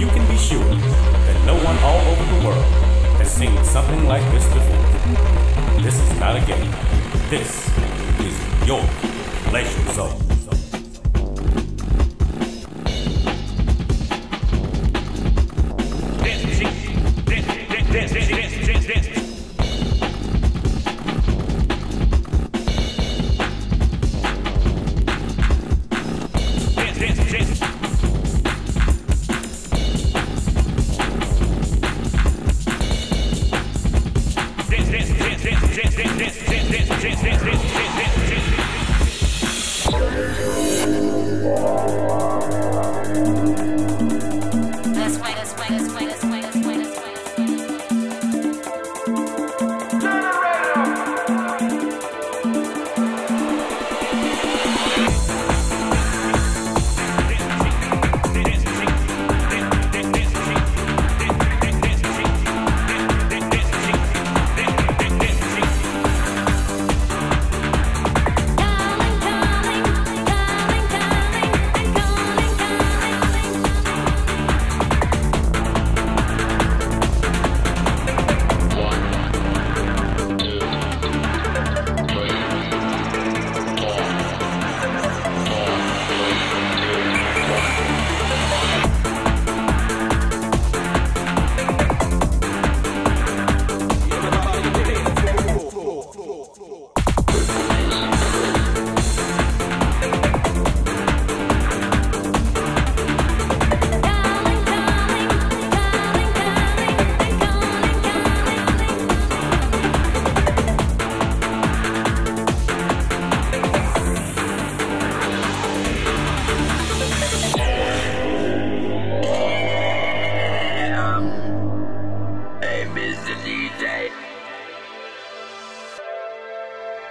you can be sure that no one all over the world has seen something like this before. This is not a game. This is your pleasure zone.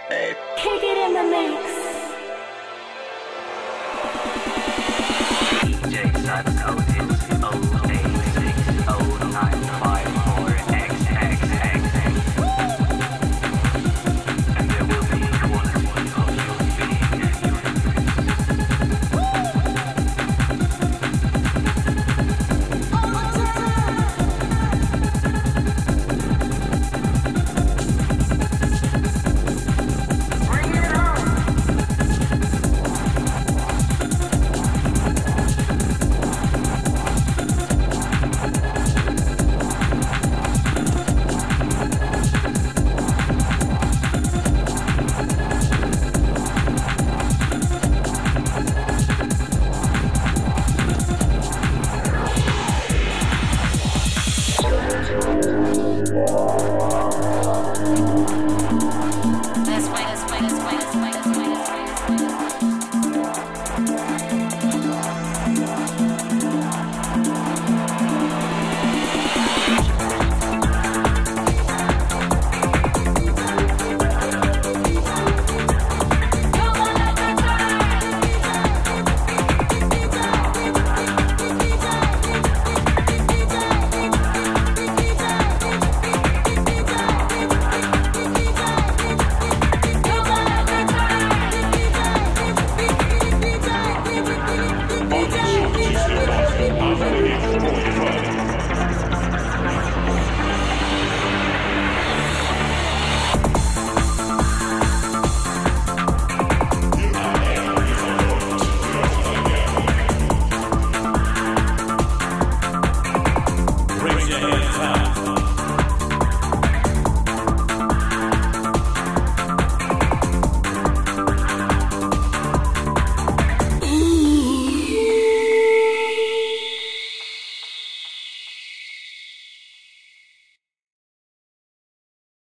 Kick it in the mix. DJ Psycho